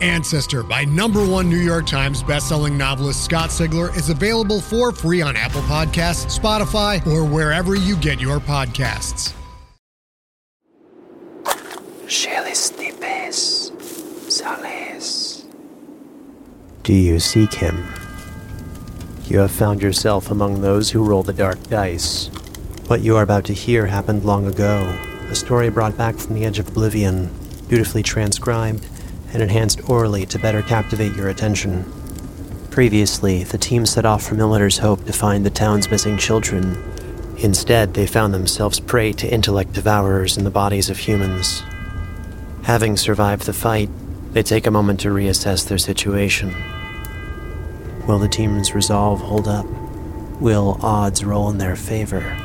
Ancestor by number one New York Times bestselling novelist Scott Sigler is available for free on Apple Podcasts, Spotify, or wherever you get your podcasts. Do you seek him? You have found yourself among those who roll the dark dice. What you are about to hear happened long ago, a story brought back from the edge of oblivion, beautifully transcribed and enhanced orally to better captivate your attention. Previously, the team set off from Miller's Hope to find the town's missing children. Instead, they found themselves prey to intellect devourers in the bodies of humans. Having survived the fight, they take a moment to reassess their situation. Will the team's resolve hold up? Will odds roll in their favor?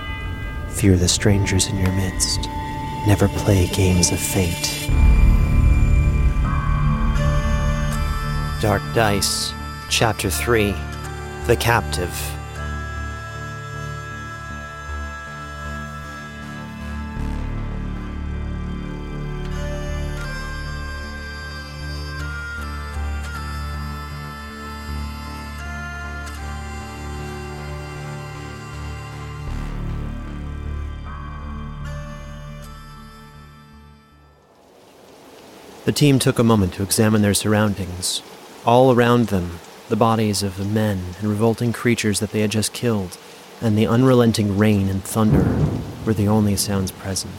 Fear the strangers in your midst. Never play games of fate. Dark Dice, Chapter 3 The Captive. The team took a moment to examine their surroundings. All around them, the bodies of the men and revolting creatures that they had just killed, and the unrelenting rain and thunder were the only sounds present.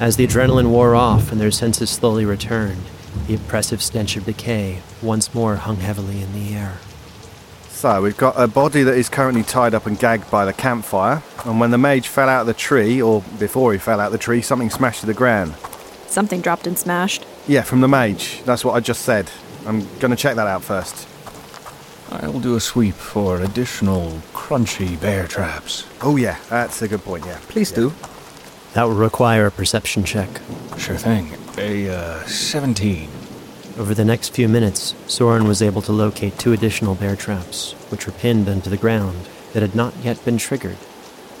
As the adrenaline wore off and their senses slowly returned, the oppressive stench of decay once more hung heavily in the air. So, we've got a body that is currently tied up and gagged by the campfire, and when the mage fell out of the tree, or before he fell out of the tree, something smashed to the ground. Something dropped and smashed. Yeah, from the mage. That's what I just said. I'm going to check that out first. I'll do a sweep for additional crunchy bear traps. Oh, yeah, that's a good point, yeah. Please do. That would require a perception check. Sure thing. A uh, 17. Over the next few minutes, Soren was able to locate two additional bear traps, which were pinned onto the ground that had not yet been triggered.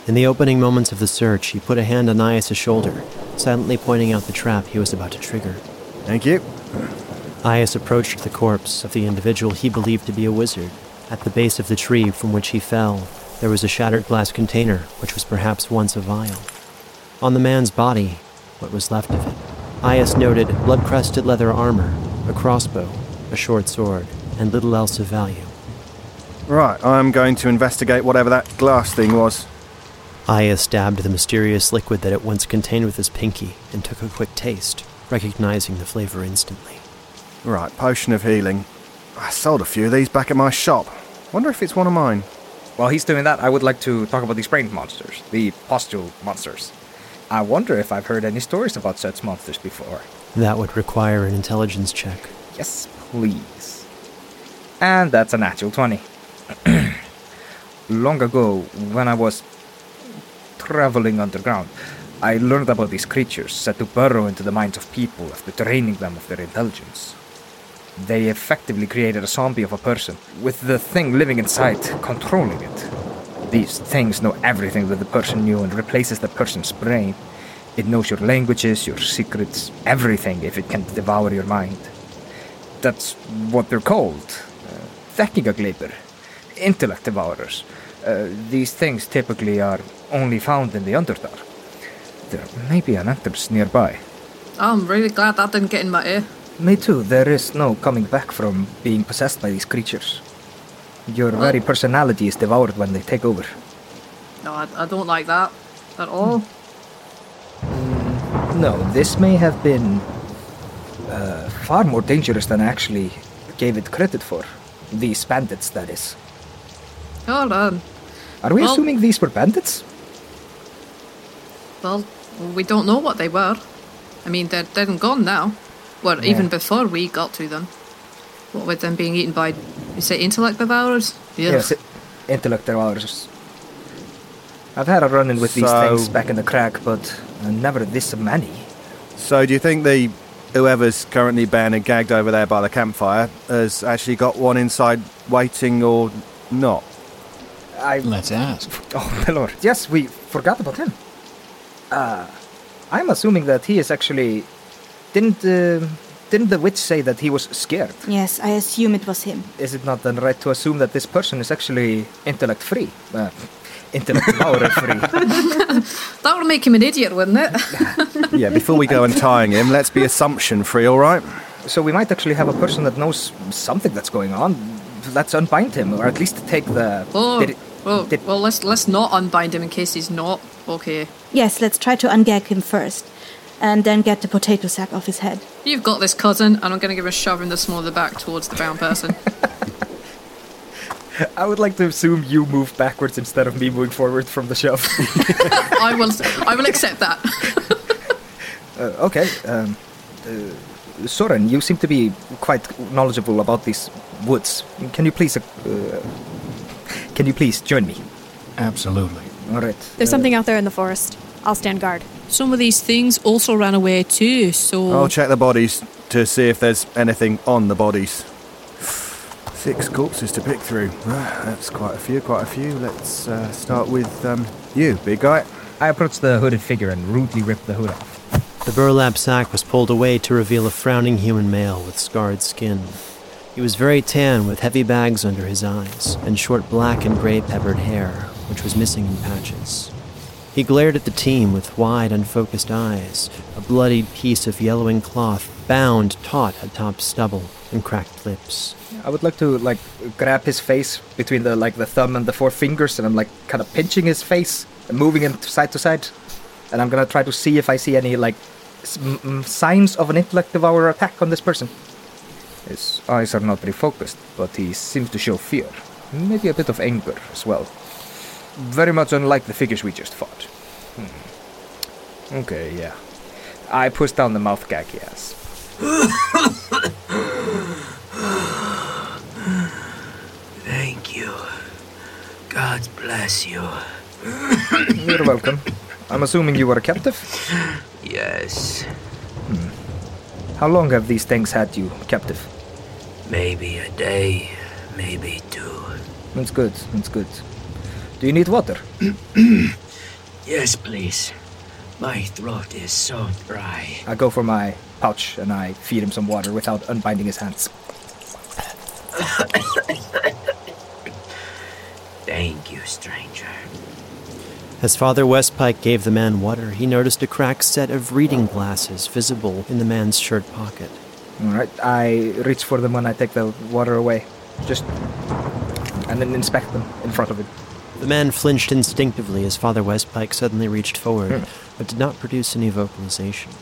In the opening moments of the search, he put a hand on Ias' shoulder, silently pointing out the trap he was about to trigger. Thank you. Ias approached the corpse of the individual he believed to be a wizard. At the base of the tree from which he fell, there was a shattered glass container, which was perhaps once a vial. On the man's body, what was left of it, Ias noted blood crusted leather armor, a crossbow, a short sword, and little else of value. Right, I'm going to investigate whatever that glass thing was. Ias stabbed the mysterious liquid that it once contained with his pinky and took a quick taste, recognizing the flavor instantly. Right, potion of healing. I sold a few of these back at my shop. Wonder if it's one of mine. While he's doing that, I would like to talk about these brain monsters, the pustule monsters. I wonder if I've heard any stories about such monsters before. That would require an intelligence check. Yes, please. And that's a natural 20. Long ago, when I was traveling underground, I learned about these creatures set to burrow into the minds of people after draining them of their intelligence. They effectively created a zombie of a person, with the thing living inside controlling it. These things know everything that the person knew and replaces the person's brain. It knows your languages, your secrets, everything if it can devour your mind. That's what they're called. Þekkingargleipur. Intellect devourers. Uh, these things typically are only found in the Underdark. There may be an entrance nearby. I'm really glad that didn't get in my ear. Me too. There is no coming back from being possessed by these creatures. Your very personality is devoured when they take over. No, I, I don't like that at all. No, this may have been uh, far more dangerous than I actually gave it credit for. These bandits, that is. Hold on. Are we Well- assuming these were bandits? Well, we don't know what they were. I mean, they're dead and gone now. Well, even before we got to them. What with them being eaten by, you say, intellect devourers? Yeah. Yes. It, intellect devours. I've had a run in with these things back in the crack, but uh, never this many. So, do you think the whoever's currently bound and gagged over there by the campfire has actually got one inside waiting or not? I Let's ask. Oh my lord! Yes, we forgot about him. Uh, I'm assuming that he is actually didn't uh, didn't the witch say that he was scared? Yes, I assume it was him. Is it not then right to assume that this person is actually intellect free? Uh, intellect power free. That would make him an idiot, wouldn't it? Yeah, before we go untying him, let's be assumption free, all right? So we might actually have a person that knows something that's going on. Let's unbind him, or at least take the. Oh, Did it- oh did- well, let's let's not unbind him in case he's not okay. Yes, let's try to ungag him first, and then get the potato sack off his head. You've got this, cousin, and I'm going to give a shove in the small of the back towards the bound person. I would like to assume you move backwards instead of me moving forward from the shove. I will, I will accept that. Uh, okay. Um, uh, Soren, you seem to be quite knowledgeable about these woods. Can you please, uh, can you please join me? Absolutely. All right. There's uh, something out there in the forest. I'll stand guard. Some of these things also ran away too, so. I'll check the bodies to see if there's anything on the bodies. Six corpses to pick through. That's quite a few, quite a few. Let's uh, start with um, you, big guy. I approached the hooded figure and rudely ripped the hood off. The burlap sack was pulled away to reveal a frowning human male with scarred skin. He was very tan with heavy bags under his eyes and short black and gray peppered hair, which was missing in patches. He glared at the team with wide, unfocused eyes, a bloodied piece of yellowing cloth bound taut atop stubble and cracked lips. I would like to like grab his face between the like the thumb and the four fingers, and I'm like kind of pinching his face and moving him side to side, and I'm gonna try to see if I see any like signs of an intellect devour attack on this person. His eyes are not very focused, but he seems to show fear, maybe a bit of anger as well. Very much unlike the figures we just fought. Hmm. Okay, yeah. I push down the mouth gag yes. Thank you. God bless you. You're welcome. I'm assuming you were a captive. Yes, How long have these things had you captive? maybe a day, maybe two. That's good. That's good. Do you need water? Yes, please. My throat is so dry. I go for my pouch and I feed him some water without unbinding his hands. Thank you, stranger. As Father Westpike gave the man water, he noticed a cracked set of reading glasses visible in the man's shirt pocket. All right. I reach for them when I take the water away, just and then inspect them in front of him. The man flinched instinctively as Father Westpike suddenly reached forward, hmm. but did not produce any vocalization.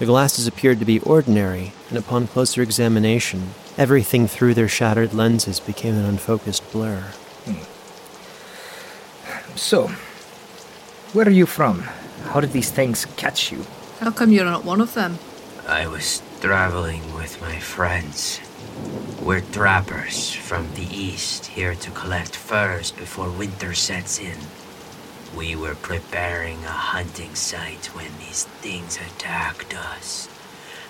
The glasses appeared to be ordinary, and upon closer examination, everything through their shattered lenses became an unfocused blur. Hmm. So, where are you from? How did these things catch you? How come you're not one of them? I was traveling with my friends. We're trappers from the east here to collect furs before winter sets in. We were preparing a hunting site when these things attacked us.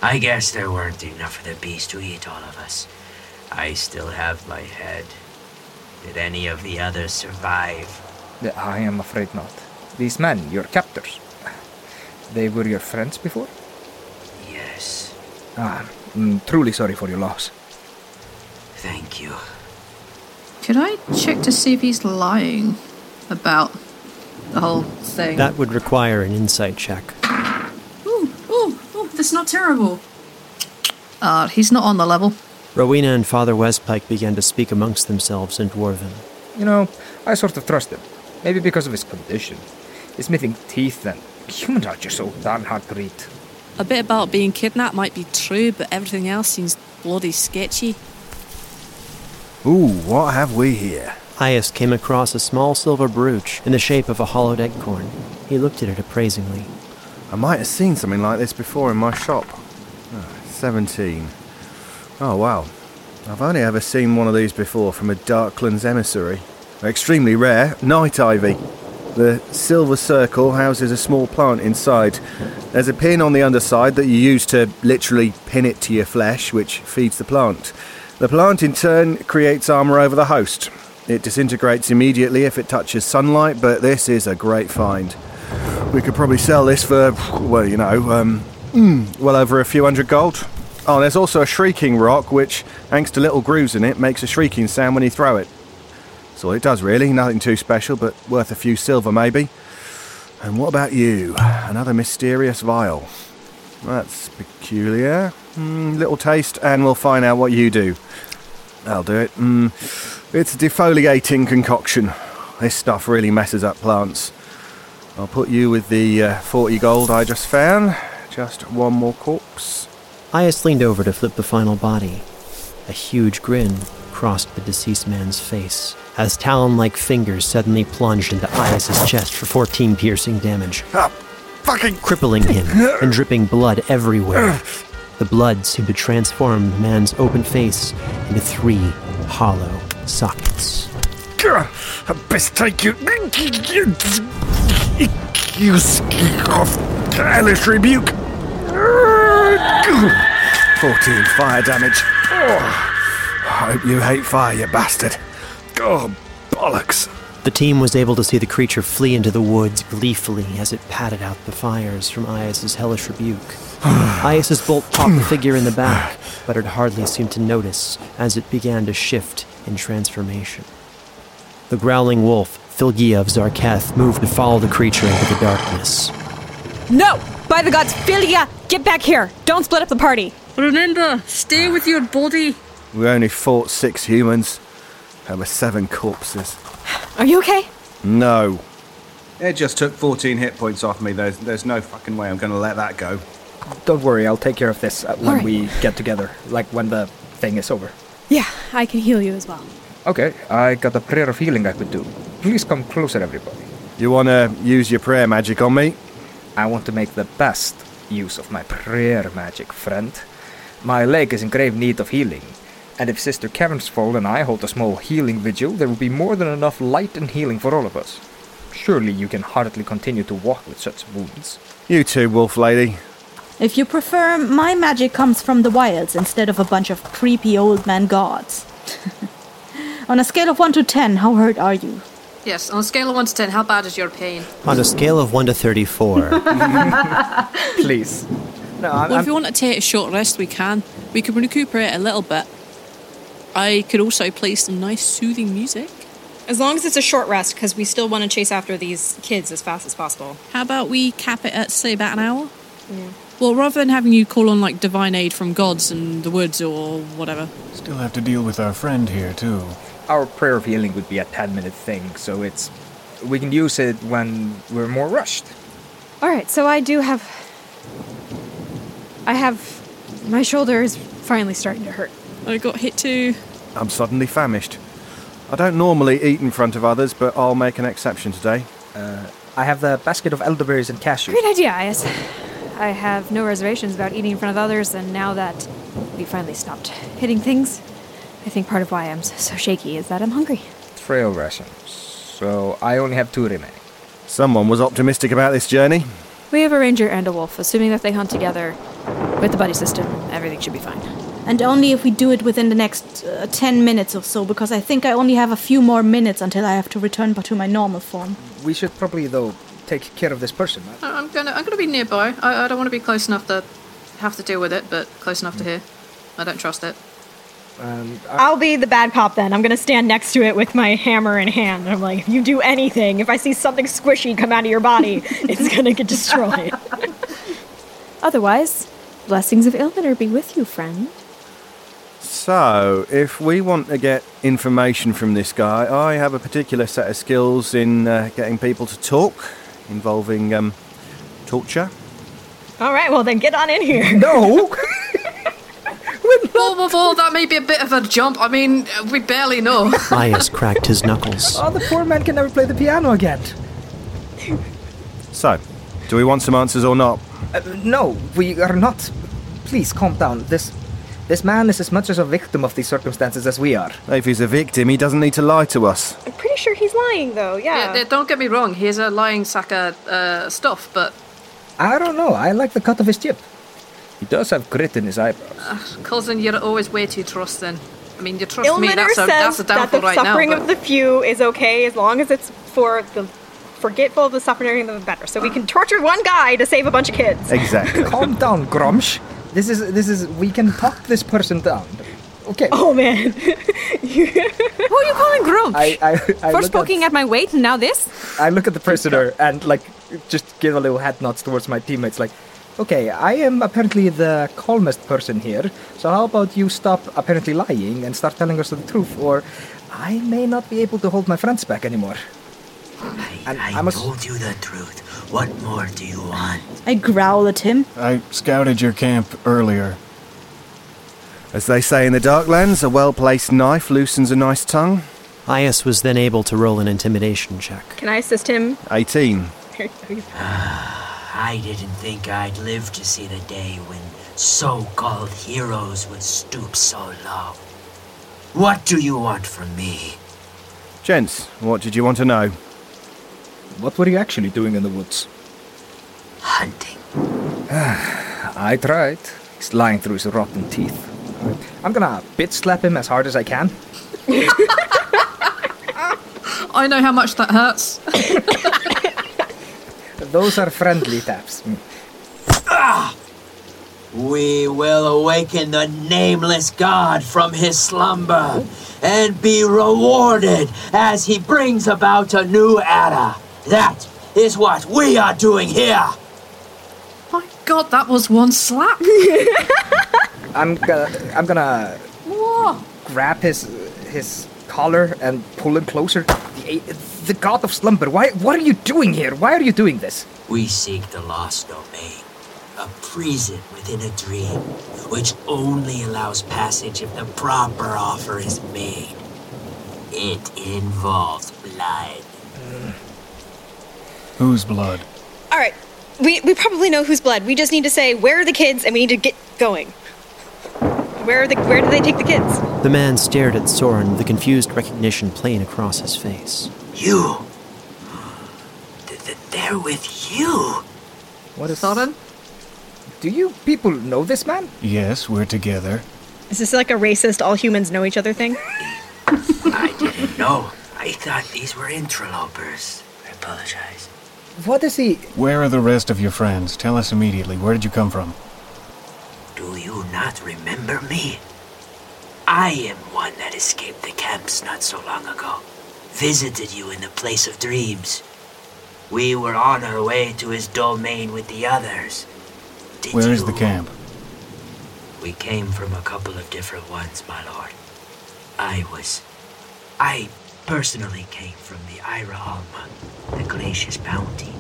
I guess there weren't enough of the beast to eat all of us. I still have my head. Did any of the others survive? I am afraid not. These men, your captors, they were your friends before? Yes. Ah, I'm truly sorry for your loss. Thank you. Could I check to see if he's lying about the whole thing? That would require an insight check. Ooh, ooh, ooh, that's not terrible. Uh, he's not on the level. Rowena and Father Westpike began to speak amongst themselves in Dwarven. You know, I sort of trust him. Maybe because of his condition. His missing teeth and humans are just so darn hard to read. A bit about being kidnapped might be true, but everything else seems bloody sketchy. Ooh, what have we here? Ias came across a small silver brooch in the shape of a hollowed acorn. He looked at it appraisingly. I might have seen something like this before in my shop. Ah, 17. Oh, wow. I've only ever seen one of these before from a Darklands emissary. extremely rare, night ivy. The silver circle houses a small plant inside. There's a pin on the underside that you use to literally pin it to your flesh, which feeds the plant. The plant in turn creates armour over the host. It disintegrates immediately if it touches sunlight, but this is a great find. We could probably sell this for, well, you know, um, mm, well over a few hundred gold. Oh, there's also a shrieking rock, which, thanks to little grooves in it, makes a shrieking sound when you throw it. That's all it does, really. Nothing too special, but worth a few silver, maybe. And what about you? Another mysterious vial. That's peculiar. Mm, little taste, and we'll find out what you do. I'll do it. Mm, it's a defoliating concoction. This stuff really messes up plants. I'll put you with the uh, 40 gold I just found. Just one more corpse. Ias leaned over to flip the final body. A huge grin crossed the deceased man's face as talon like fingers suddenly plunged into Ias's chest for 14 piercing damage, Ah, fucking crippling him and dripping blood everywhere. The blood seemed to transform the man's open face into three hollow sockets. I best take you. You off hellish rebuke. 14 fire damage. Oh, I hope you hate fire, you bastard. Oh, bollocks. The team was able to see the creature flee into the woods gleefully as it patted out the fires from Ias's hellish rebuke. Ias's bolt popped the figure in the back, but it hardly seemed to notice as it began to shift in transformation. The growling wolf, Filgia of Zarketh, moved to follow the creature into the darkness. No! By the gods, Philia, get back here! Don't split up the party! Remember, stay with your body. We only fought six humans. There were seven corpses. Are you okay? No. It just took 14 hit points off me. There's, there's no fucking way I'm going to let that go. Don't worry, I'll take care of this uh, when Alright. we get together, like when the thing is over. Yeah, I can heal you as well. Okay, I got a prayer of healing I could do. Please come closer, everybody. You want to use your prayer magic on me? I want to make the best use of my prayer magic, friend. My leg is in grave need of healing, and if Sister Cavernsfall and I hold a small healing vigil, there will be more than enough light and healing for all of us. Surely you can hardly continue to walk with such wounds. You too, Wolf Lady. If you prefer, my magic comes from the wilds instead of a bunch of creepy old man gods. On a scale of 1 to 10, how hurt are you? Yes, on a scale of 1 to 10, how bad is your pain? On a scale of 1 to 34, Please. No, I'm, Well, if I'm- you want to take a short rest, we can. We can recuperate a little bit. I could also play some nice soothing music. As long as it's a short rest, because we still want to chase after these kids as fast as possible. How about we cap it at, say, about an hour? Yeah. Well, rather than having you call on, like, divine aid from gods and the woods or whatever. Still have to deal with our friend here, too. our prayer of healing would be a 10 minute thing, so it's. We can use it when we're more rushed. Alright, so I do have. I have. My shoulder is finally starting to hurt. I got hit too. I'm suddenly famished. I don't normally eat in front of others, but I'll make an exception today. Uh, I have the basket of elderberries and cashews. Great idea, Ias. I have no reservations about eating in front of others, and now that we finally stopped hitting things, I think part of why I'm so shaky is that I'm hungry. Trail rations. So I only have two remaining. Someone was optimistic about this journey. We have a ranger and a wolf. Assuming that they hunt together with the buddy system, everything should be fine. And only if we do it within the next uh, 10 minutes or so, because I think I only have a few more minutes until I have to return to my normal form. We should probably, though, take care of this person. right? I- I'm gonna, I'm gonna be nearby. I, I don't want to be close enough to have to deal with it, but close enough to hear. I don't trust it. And I- I'll be the bad cop then. I'm gonna stand next to it with my hammer in hand. I'm like, if you do anything, if I see something squishy come out of your body, it's gonna get destroyed. Otherwise, blessings of Ilmater be with you, friend. So, if we want to get information from this guy, I have a particular set of skills in uh, getting people to talk, involving um, torture. All right, well then get on in here. No! Whoa, whoa, whoa, that may be a bit of a jump. I mean, we barely know. Ias cracked his knuckles. Oh, the poor man can never play the piano again. So, do we want some answers or not? Uh, no, we are not. Please calm down. This, this man is as much as a victim of these circumstances as we are. If he's a victim, he doesn't need to lie to us. I'm pretty sure he's lying though. Yeah. th- don't get me wrong, he's a lying sack of uh, stuff, but I don't know. I like the cut of his chip. He does have grit in his eyebrows. uh, cousin, you're always way too trusting. I mean, you trust me, Ilmater that's a, says that's a that the right now. suffering But of the few is okay as long as it's for the forgetful of the suffering of the better. So we can torture one guy to save a bunch of kids. Exactly. Calm down, Grumsh. This is this is we can talk this person down. Okay. Oh man. Who are you calling Grump? I I, I First look at, poking at my weight, and now this? I look at the prisoner and like just give a little head nods towards my teammates like Okay, I am apparently the calmest person here, so how about you stop apparently lying and start telling us the truth, or I may not be able to hold my friends back anymore. And I, I must- told you the truth. What more do you want? I growl at him. I scouted your camp earlier. As they say in the Darklands, a well placed knife loosens a nice tongue. Ias was then able to roll an intimidation check. Can I assist him? 18. Ah, I didn't think I'd live to see the day when so-called heroes would stoop so low. What do you want from me? Gents, what did you want to know? What were you actually doing in the woods? Hunting. I tried. He's lying through his rotten teeth. I'm gonna bit slap him as hard as I can. I know how much that hurts. Those are friendly taps. Mm. We will awaken the nameless god from his slumber and be rewarded as he brings about a new era. That is what we are doing here. My God, that was one slap. I'm gonna, I'm gonna Whoa. grab his his collar and pull him closer. The, the god of slumber. Why? What are you doing here? Why are you doing this? We seek the lost domain, a prison within a dream, which only allows passage if the proper offer is made. It involves blood. Whose blood? All right. We we probably know whose blood. We just need to say where are the kids, and we need to get going. Where are the Where do they take the kids? The man stared at Soren the confused recognition playing across his face. You. Th- th- they're with you. What is Soren? Do you people know this man? Yes, we're together. Is this like a racist all humans know each other thing? I didn't know. I thought these were interlopers. I apologize. What is he? Where are the rest of your friends? Tell us immediately. Where did you come from? Do you not remember me? I am one that escaped the camps not so long ago. Visited you in the place of dreams. We were on our way to his domain with the others. Did Where is you- the camp? We came from a couple of different ones, my lord. I was. I personally came from the Ira Alma, the Gracious Bounty.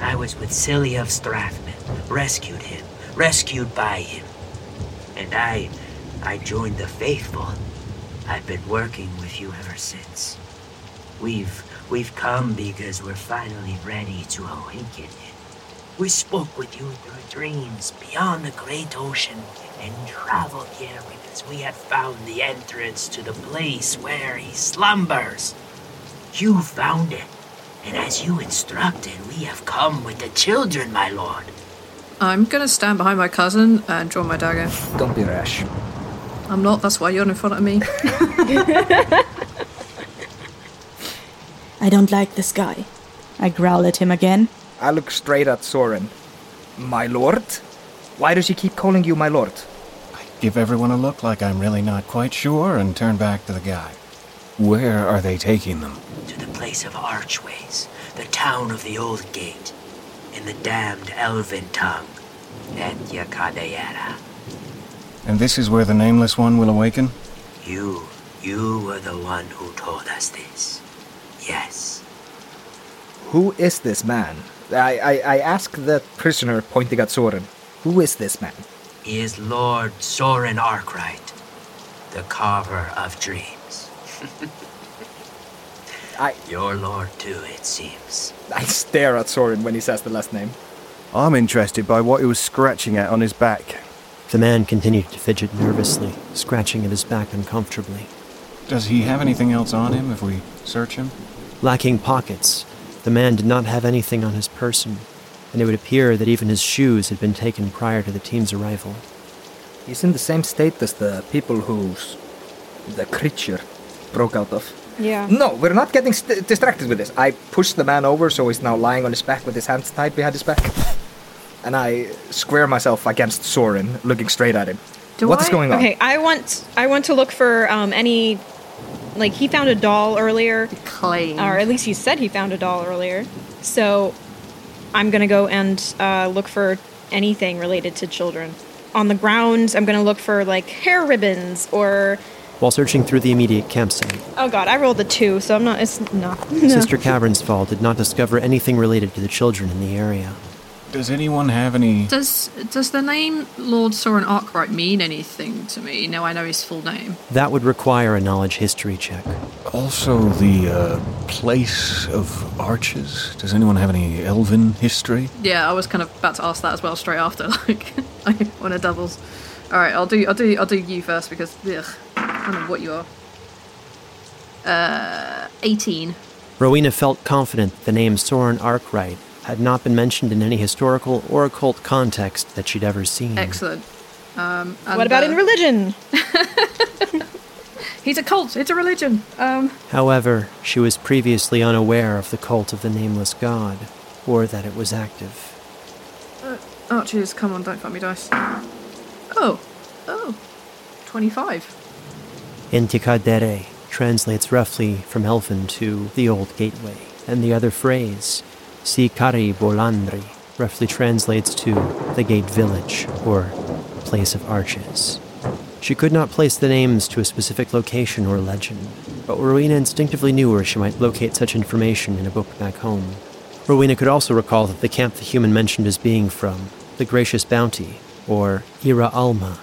I was with Cilia of Strathman, rescued him, rescued by him. And I. I joined the Faithful. I've been working with you ever since. We've. We've come because we're finally ready to awaken. We spoke with you your dreams beyond the great ocean and traveled here because we had found the entrance to the place where he slumbers. You found it, and as you instructed, we have come with the children, my lord. I'm gonna stand behind my cousin and draw my dagger. Don't be rash. I'm not, that's why you're in front of me. I don't like this guy. I growl at him again. I look straight at Soren. My lord? Why does he keep calling you my lord? Give everyone a look like I'm really not quite sure and turn back to the guy. Where are they taking them? To the place of archways, the town of the old gate, in the damned elven tongue, Etya Kadayara. And this is where the Nameless One will awaken? You, you were the one who told us this. Yes. Who is this man? I, I, I ask the prisoner pointing at Soren. Who is this man? He is Lord Soren Arkwright, the carver of dreams. I, Your lord too, it seems. I stare at Soren when he says the last name. I'm interested by what he was scratching at on his back. The man continued to fidget nervously, scratching at his back uncomfortably. Does he have anything else on him if we search him? Lacking pockets, the man did not have anything on his person, and it would appear that even his shoes had been taken prior to the team's arrival. He's in the same state as the people whose the creature broke out of. Yeah. No, we're not getting st- distracted with this. I pushed the man over, so he's now lying on his back with his hands tied behind his back. And I square myself against Soren, looking straight at him. What is going on? Okay, I want I want to look for um, any like he found a doll earlier. Claim. Or at least he said he found a doll earlier. So I'm gonna go and uh, look for anything related to children. On the ground, I'm gonna look for like hair ribbons or While searching through the immediate campsite, oh god, I rolled a two, so I'm not. It's no. Sister Cavernsfall did not discover anything related to the children in the area. Does anyone have any. Does does the name Lord Soren Arkwright mean anything to me? Now I know his full name. That would require a knowledge history check. Also, the uh, place of arches? Does anyone have any elven history? Yeah, I was kind of about to ask that as well straight after, like I want it doubles. All right, I'll do I'll do I'll do you first because ugh, I don't know what you are. Uh, eighteen. Rowena felt confident that the name Soren Arkwright had not been mentioned in any historical or occult context that she'd ever seen. Excellent. Um, what about uh, in religion? He's a cult. It's a religion. Um, However, she was previously unaware of the cult of the Nameless God, or that it was active. uh, cheers. Come on, don't fuck me, dice. Oh, oh, 25. Intikadere translates roughly from Elfin to the Old Gateway, and the other phrase, Sikari Bolandri, roughly translates to the Gate Village, or Place of Arches. She could not place the names to a specific location or legend, but Rowena instinctively knew where she might locate such information in a book back home. Rowena could also recall that the camp the human mentioned as being from, the Gracious Bounty, or Ira Alma,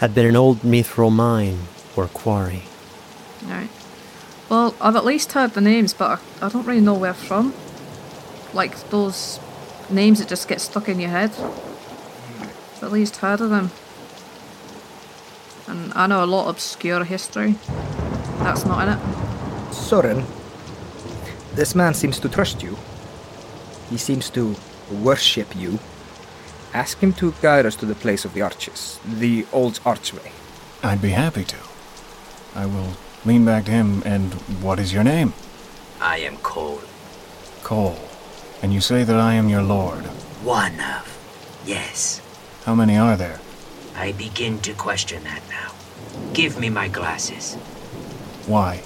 had been an old mithril mine or quarry. Alright. Well, I've at least heard the names, but I don't really know where from. Like those names that just get stuck in your head. I've at least heard of them. And I know a lot of obscure history. That's not in it. Soren, this man seems to trust you. He seems to worship you. Ask him to guide us to the place of the arches, the old archway. I'd be happy to. I will lean back to him, and what is your name? I am Cole. Cole. And you say that I am your lord. One of. Yes. How many are there? I begin to question that now. Give me my glasses. Why?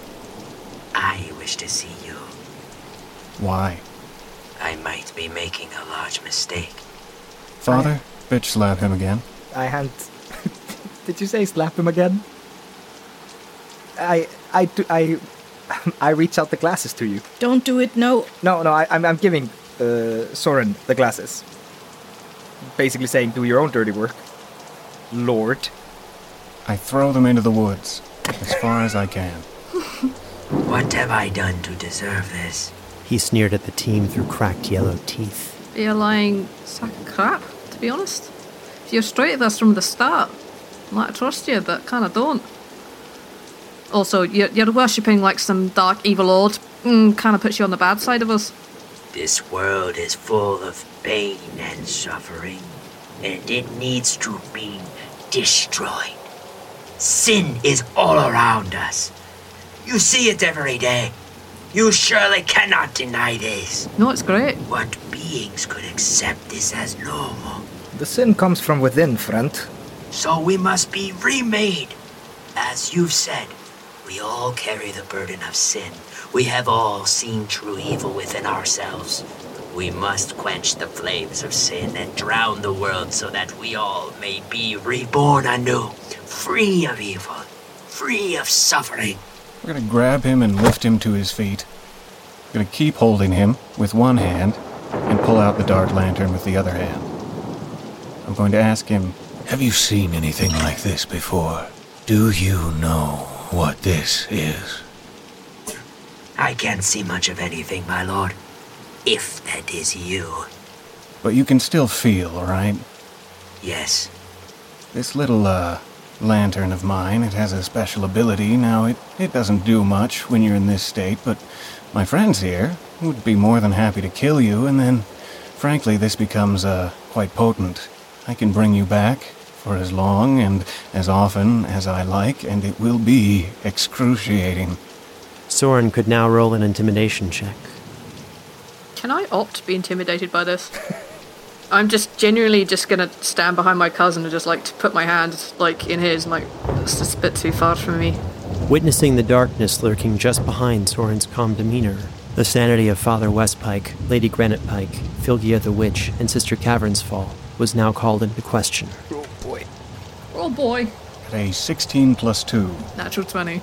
I wish to see you. Why? I might be making a large mistake. Father? Bitch slap him again. I hand. Did you say slap him again? I I do I I reach out the glasses to you. Don't do it, no. No, no, I, I'm I'm giving uh, Soren the glasses. Basically saying, do your own dirty work, Lord. I throw them into the woods, as far as I can. What have I done to deserve this? He sneered at the team through cracked yellow teeth. You're lying sack of crap, to be honest. If you're straight with us from the start, I might trust you, but kind of don't. Also, you're, you're worshipping like some dark evil lord. Mm, kind of puts you on the bad side of us. This world is full of pain and suffering, and it needs to be destroyed. Sin is all around us. You see it every day. You surely cannot deny this. No, it's great. What beings could accept this as normal? The sin comes from within, friend. So we must be remade. As you've said, we all carry the burden of sin. We have all seen true evil within ourselves. We must quench the flames of sin and drown the world so that we all may be reborn anew, free of evil, free of suffering. We're gonna grab him and lift him to his feet. We're gonna keep holding him with one hand and pull out the dark lantern with the other hand. I'm going to ask him, Have you seen anything like this before? Do you know what this is? I can't see much of anything, my lord. If that is you. but you can still feel, right? Yes. This little, uh, lantern of mine. It has a special ability. Now, it, it doesn't do much when you're in this state, but my friends here would be more than happy to kill you, and then, frankly, this becomes uh, quite potent. I can bring you back for as long and as often as I like, and it will be excruciating. Soren could now roll an intimidation check. Can I opt to be intimidated by this? I'm just genuinely just gonna stand behind my cousin and just like to put my hand like in his. Like that's just a bit too far for me. Witnessing the darkness lurking just behind Soren's calm demeanor, the sanity of Father Westpike, Lady Granite Pike, Filgia the Witch, and Sister Cavernsfall was now called into question. Oh boy. At a 16 plus 2. Natural 20.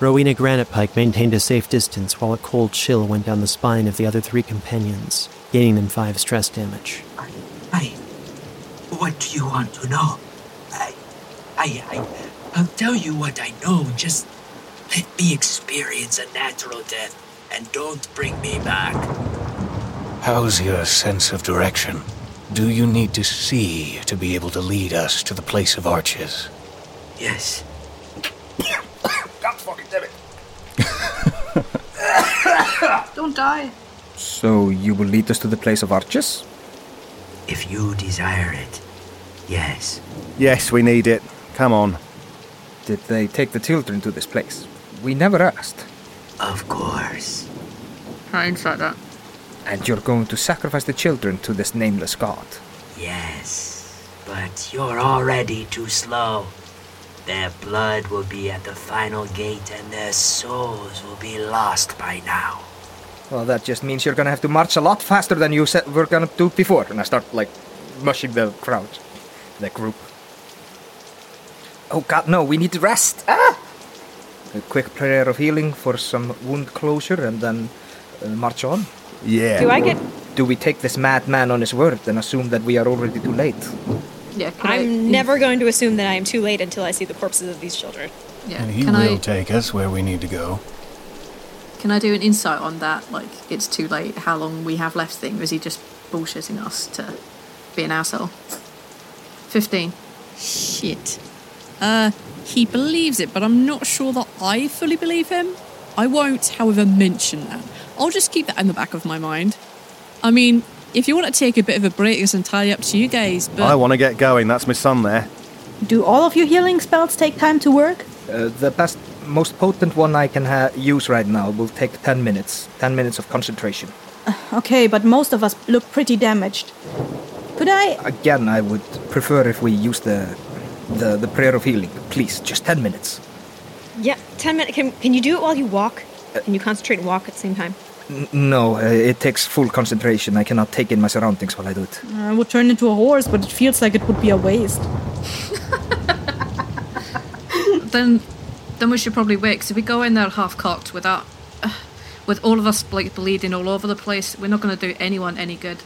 Rowena Granite Pike maintained a safe distance while a cold chill went down the spine of the other three companions, gaining them five stress damage. I. What do you want to know? I. I. I I'll tell you what I know. Just let me experience a natural death and don't bring me back. How's your sense of direction? Do you need to see to be able to lead us to the place of arches? Yes. God fucking damn it. Don't die. So you will lead us to the place of arches? If you desire it, yes. Yes, we need it. Come on. Did they take the children to this place? We never asked. Of course. I insight that. And you're going to sacrifice the children to this nameless god? Yes. But you're already too slow. Their blood will be at the final gate and their souls will be lost by now. Well, that just means you're gonna have to march a lot faster than you said we're gonna do before. And I start, like, mushing the crowd, the group. Oh god, no, we need rest. Ah! A quick prayer of healing for some wound closure and then uh, march on. Yeah. Do I get? Do we take this madman on his word and assume that we are already too late? Yeah. Can I'm I, never going to assume that I am too late until I see the corpses of these children. Yeah. And he can will I? take us where we need to go. Can I do an insight on that? Like, it's too late. How long we have left? Thing? Or is he just bullshitting us to be an asshole? Fifteen. Shit. Uh, he believes it, but I'm not sure that I fully believe him. I won't, however, mention that. I'll just keep that in the back of my mind. I mean, if you want to take a bit of a break, it's entirely up to you guys, but. I want to get going. That's my son there. Do all of your healing spells take time to work? Uh, the best, most potent one I can ha- use right now will take 10 minutes. 10 minutes of concentration. Okay, but most of us look pretty damaged. Could I? Again, I would prefer if we use the, the, the prayer of healing. Please, just 10 minutes. Yeah, ten minutes. Can can you do it while you walk? Can you concentrate and walk at the same time? No, uh, it takes full concentration. I cannot take in my surroundings while I do it. I would turn into a horse, but it feels like it would be a waste. then, then we should probably wait. Because if we go in there half cocked without, uh, with all of us like bleeding all over the place, we're not going to do anyone any good.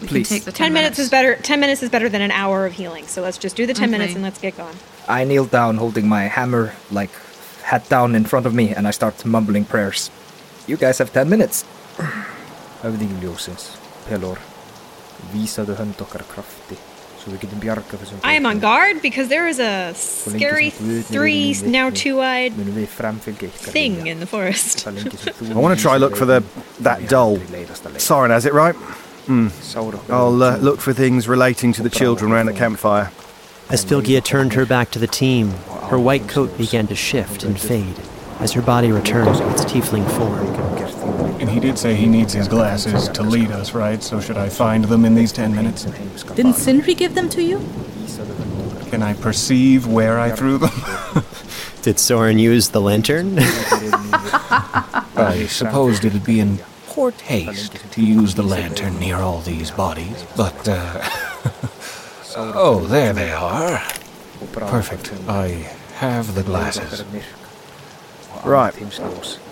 We Please. can take the Ten, minutes. is better. Ten minutes is better than an hour of healing. So let's just do the ten minutes and let's get going. I kneel down holding my hammer, like, head down in front of me, and I start mumbling prayers. You guys have 10 minutes. Höfðingi ljósins, Pelor, vísaðu hönd okkar krafti, svo við getum bjargað þessum I am on guard because there is a scary sem Guð three, now two-eyed munum við framfylgja ykkar thing in the forest. Það lengi sem þú I want to try look for the that doll. Soren has it right. Hmm. I'll uh, look for things relating to the children around the campfire. As Filgia turned her back to the team, her white coat began to shift and fade as her body returned to its tiefling form. And he did say he needs his glasses to lead us, right? So should I find them in these ten minutes? Didn't Sindri give them to you? Can I perceive where I threw them? Did Soren use the lantern? I supposed it'd be in poor taste to use the lantern near all these bodies, but, uh. Oh, there they are. Perfect. I have the glasses. Right.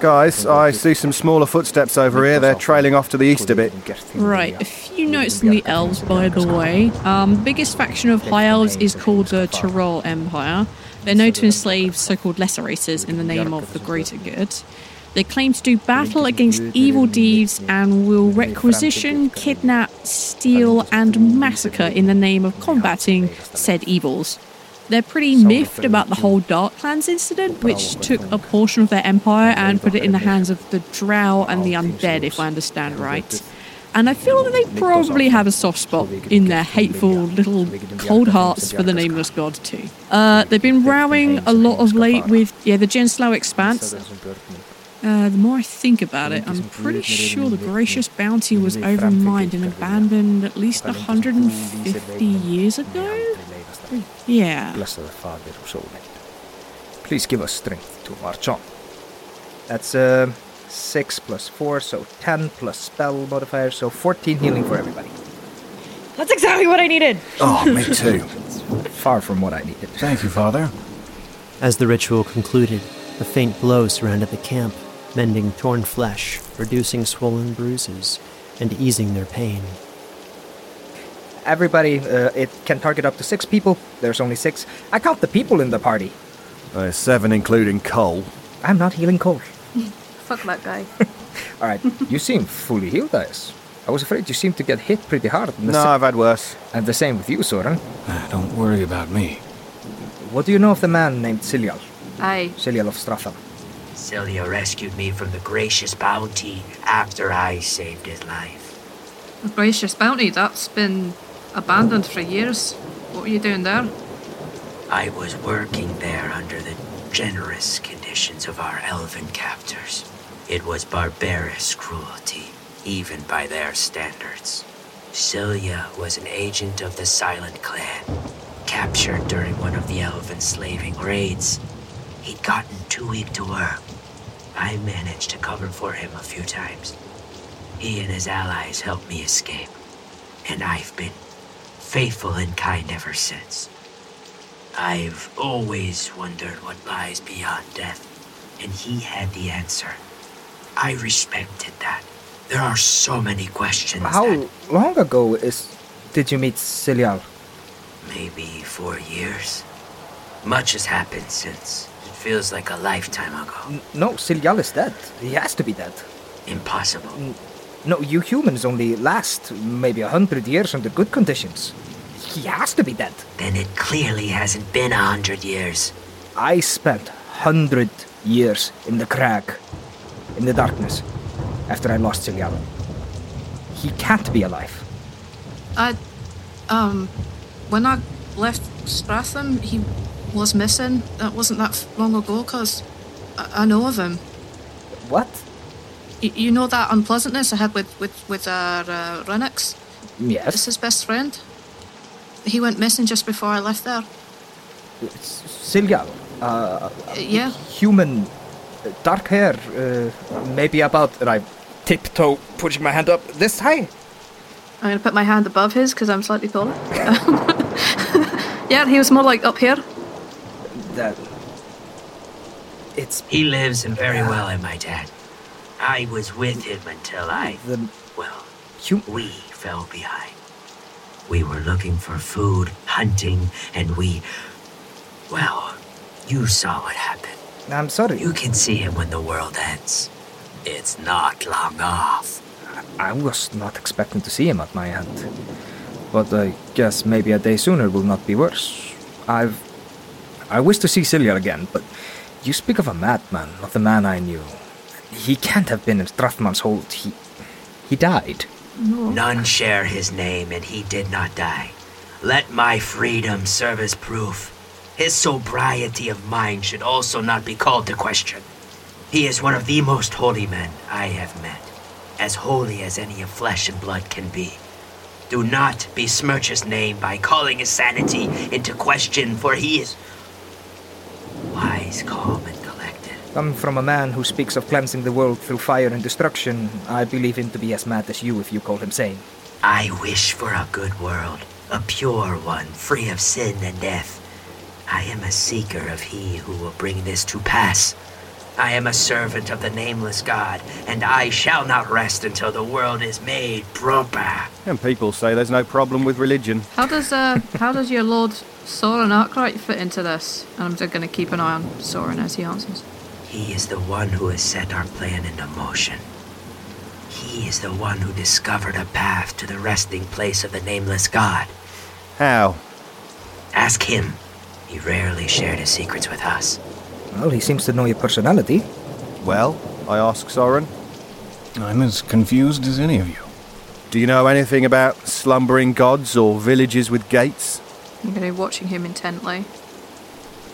Guys, I see some smaller footsteps over here. They're trailing off to the east a bit. Right, a few notes on the elves, by the way. Um, biggest faction of high elves is called the Tyrol Empire. They're known to enslave so called lesser races in the name of the greater good. They claim to do battle against evil deeds and will requisition, kidnap, steal, and massacre in the name of combating said evils. They're pretty miffed about the whole Darklands incident, which took a portion of their empire and put it in the hands of the Drow and the undead, if I understand right. And I feel that they probably have a soft spot in their hateful little cold hearts for the Nameless God too. Uh, they've been rowing a lot of late with, yeah, the Genslow Expanse. Uh, the more I think about it, I'm pretty sure the Gracious Bounty was overmined and abandoned at least 150 years ago? Yeah. Bless the Father who soul it. Please give us strength to march on. That's uh, 6 plus 4, so 10 plus spell modifier, so 14 healing for everybody. That's exactly what I needed. Oh, me too. Far from what I needed. Thank you, Father. As the ritual concluded, a faint glow surrounded the camp, mending torn flesh, reducing swollen bruises, and easing their pain. Everybody, uh, it can target up to 6 people. There's only 6. I count the people in the party. There's seven, including Cole. I'm not healing Cole. Fuck that guy. Alright, you seem fully healed, Ias. I was afraid you seemed to get hit pretty hard. and the No, sa- I've had worse. And the same with you, Soren. Ah, Don't worry about me. What do you know of the man named Silial? Aye. Silial of Stratham. Silial rescued me from the gracious bounty after I saved his life. The Gracious Bounty, that's been abandoned for years. What were you doing there? I was working there under the generous conditions of our elven captors. It was barbarous cruelty, even by their standards. Silial was an agent of the Silent Clan, captured during one of the elven slaving raids. He'd gotten too weak to work. I managed to cover for him a few times. He and his allies helped me escape, and I've been faithful and kind ever since. I've always wondered what lies beyond death, and he had the answer. I respected that. There are so many questions. How that long ago is did you meet Silial? maybe four years. Much has happened since. It feels like a lifetime ago. No, Silial is dead. He has to be dead. Impossible. No, you humans only last maybe a hundred years under good conditions. He has to be dead. Then it clearly hasn't been a hundred years. I spent hundred years in the crag, in the darkness, after I lost Silial. He can't be alive. I, um, when I left Stratham, he was missing. That wasn't that long ago, cause I, I know of him. What? Y- you know that unpleasantness I had with with with our uh, Renix? Yes. It's his best friend. He went missing just before I left there. Silial. Uh, yeah. Human, dark hair, uh, maybe about. And I tiptoe, pushing my hand up this high. I'm gonna put my hand above his because I'm slightly taller. yeah, he was more like up here. That. It's. He lives and very well in my dad. I was with him until I. The. Well, we fell behind. We were looking for food, hunting, and we. Well, you saw what happened. I'm sorry. You can see him when the world ends. It's not long off. I was not expecting to see him at my end. But I guess maybe a day sooner will not be worse. I've. I wish to see Silial again, but you speak of a madman, not the man I knew. He can't have been in Stratham's hold. He. He died. None share his name, and he did not die. Let my freedom serve as proof. His sobriety of mind should also not be called to question. He is one of the most holy men I have met, as holy as any of flesh and blood can be. Do not besmirch his name by calling his sanity into question, for he is wise, calm, and collected. Come from a man who speaks of cleansing the world through fire and destruction. I believe him to be as mad as you if you call him sane. I wish for a good world, a pure one, free of sin and death. I am a seeker of he who will bring this to pass. I am a servant of the nameless God, and I shall not rest until the world is made proper. And people say there's no problem with religion. How does uh how does your Lord Soren Arkwright fit into this? And I'm just gonna keep an eye on Soren as he answers. He is the one who has set our plan into motion. He is the one who discovered a path to the resting place of the nameless God. How? Ask him. He rarely shared his secrets with us. Well, he seems to know your personality. Well, I ask Soren. I'm as confused as any of you. Do you know anything about slumbering gods or villages with gates? To be watching him intently.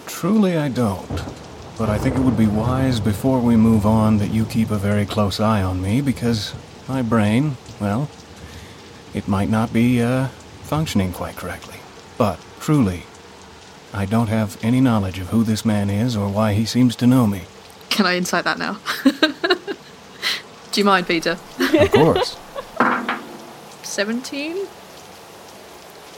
Truly, I don't. But I think it would be wise before we move on that you keep a very close eye on me because my brain, well, it might not be, uh, functioning quite correctly. But, truly, I don't have any knowledge of who this man is or why he seems to know me. Can I insight that now? Do you mind, Peter? Of course. 17?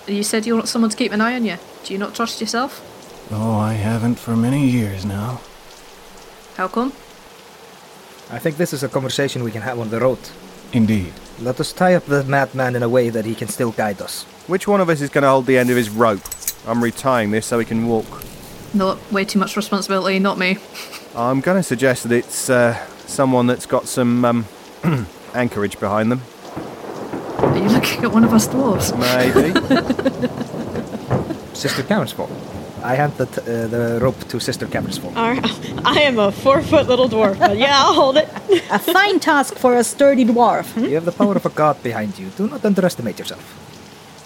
You said you want someone to keep an eye on you. Do you not trust yourself? oh, I haven't for many years now. How come? I think this is a conversation we can have on the road. Indeed. Let us tie up the madman in a way that he can still guide us. Which one of us is going to hold the end of his rope? I'm retying this so he can walk. No, way too much responsibility, not me. I'm going to suggest that it's uh, someone that's got some um, anchorage behind them. Are you looking at one of us dwarves? Maybe. Sister Cavernsfall. I hand the, t- uh, the rope to Sister Cavernsfall. All right. I am a four foot little dwarf, but yeah, I'll hold it. A fine task for a sturdy dwarf. hmm? You have the power of a god behind you. Do not underestimate yourself.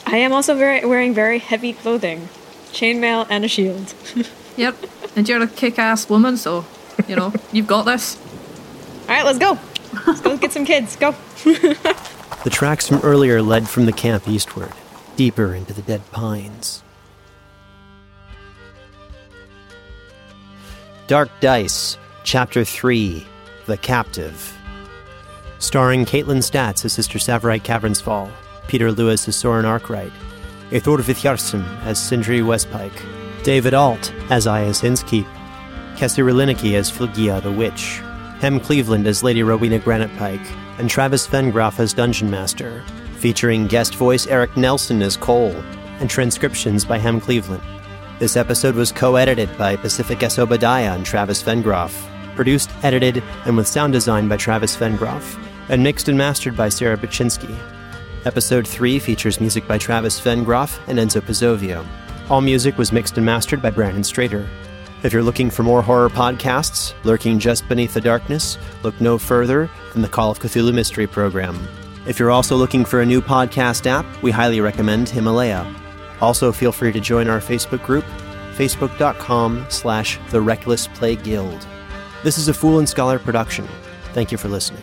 I am also very wearing very heavy clothing, chainmail and a shield. Yep. And you're a kick ass woman, so, you know, you've got this. All right, let's go. Let's go get some kids. Go. The tracks from earlier led from the camp eastward, deeper into the dead pines. Dark Dice, Chapter 3 The Captive. Starring Kaitlin Statz as Sister Savarite Cavernsfall, Peter Lewis as Soren Arkwright, Ethor Vithyarsson as Sindri Westpike, David Alt as Ias Inskeep, Kessie Relinicki as Filgia the Witch, Hem Cleveland as Lady Rowena Granite Pike, and Travis Vengroff as Dungeon Master, featuring guest voice Eric Nelson as Cole, and transcriptions by Hem Cleveland. This episode was co edited by Pacific S. Obadiah and Travis Vengroff, produced, edited, and with sound design by Travis Vengroff, and mixed and mastered by Sarah Baczynski. Episode 3 features music by Travis Vengroff and Enzo Pizzovio. All music was mixed and mastered by Brandon Strader. If you're looking for more horror podcasts, lurking just beneath the darkness, look no further than the Call of Cthulhu Mystery Program. If you're also looking for a new podcast app, we highly recommend Himalaya. Also, feel free to join our Facebook group, facebook.com slash the Reckless Play Guild. This is a Fool and Scholar production. Thank you for listening.